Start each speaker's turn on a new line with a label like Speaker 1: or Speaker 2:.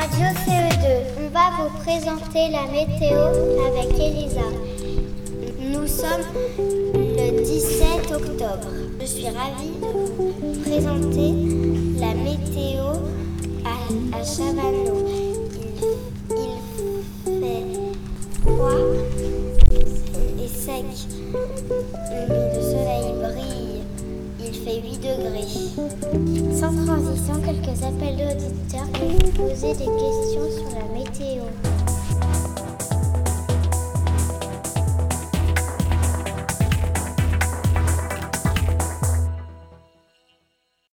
Speaker 1: radio CE2. On va vous présenter la météo avec Elisa. Nous sommes le 17 octobre. Je suis ravie de vous présenter la météo à, à Chavano. Il, il fait froid et sec. Le soleil brille. Il fait 8 degrés. Sans transition, quelques appels poser des questions sur la.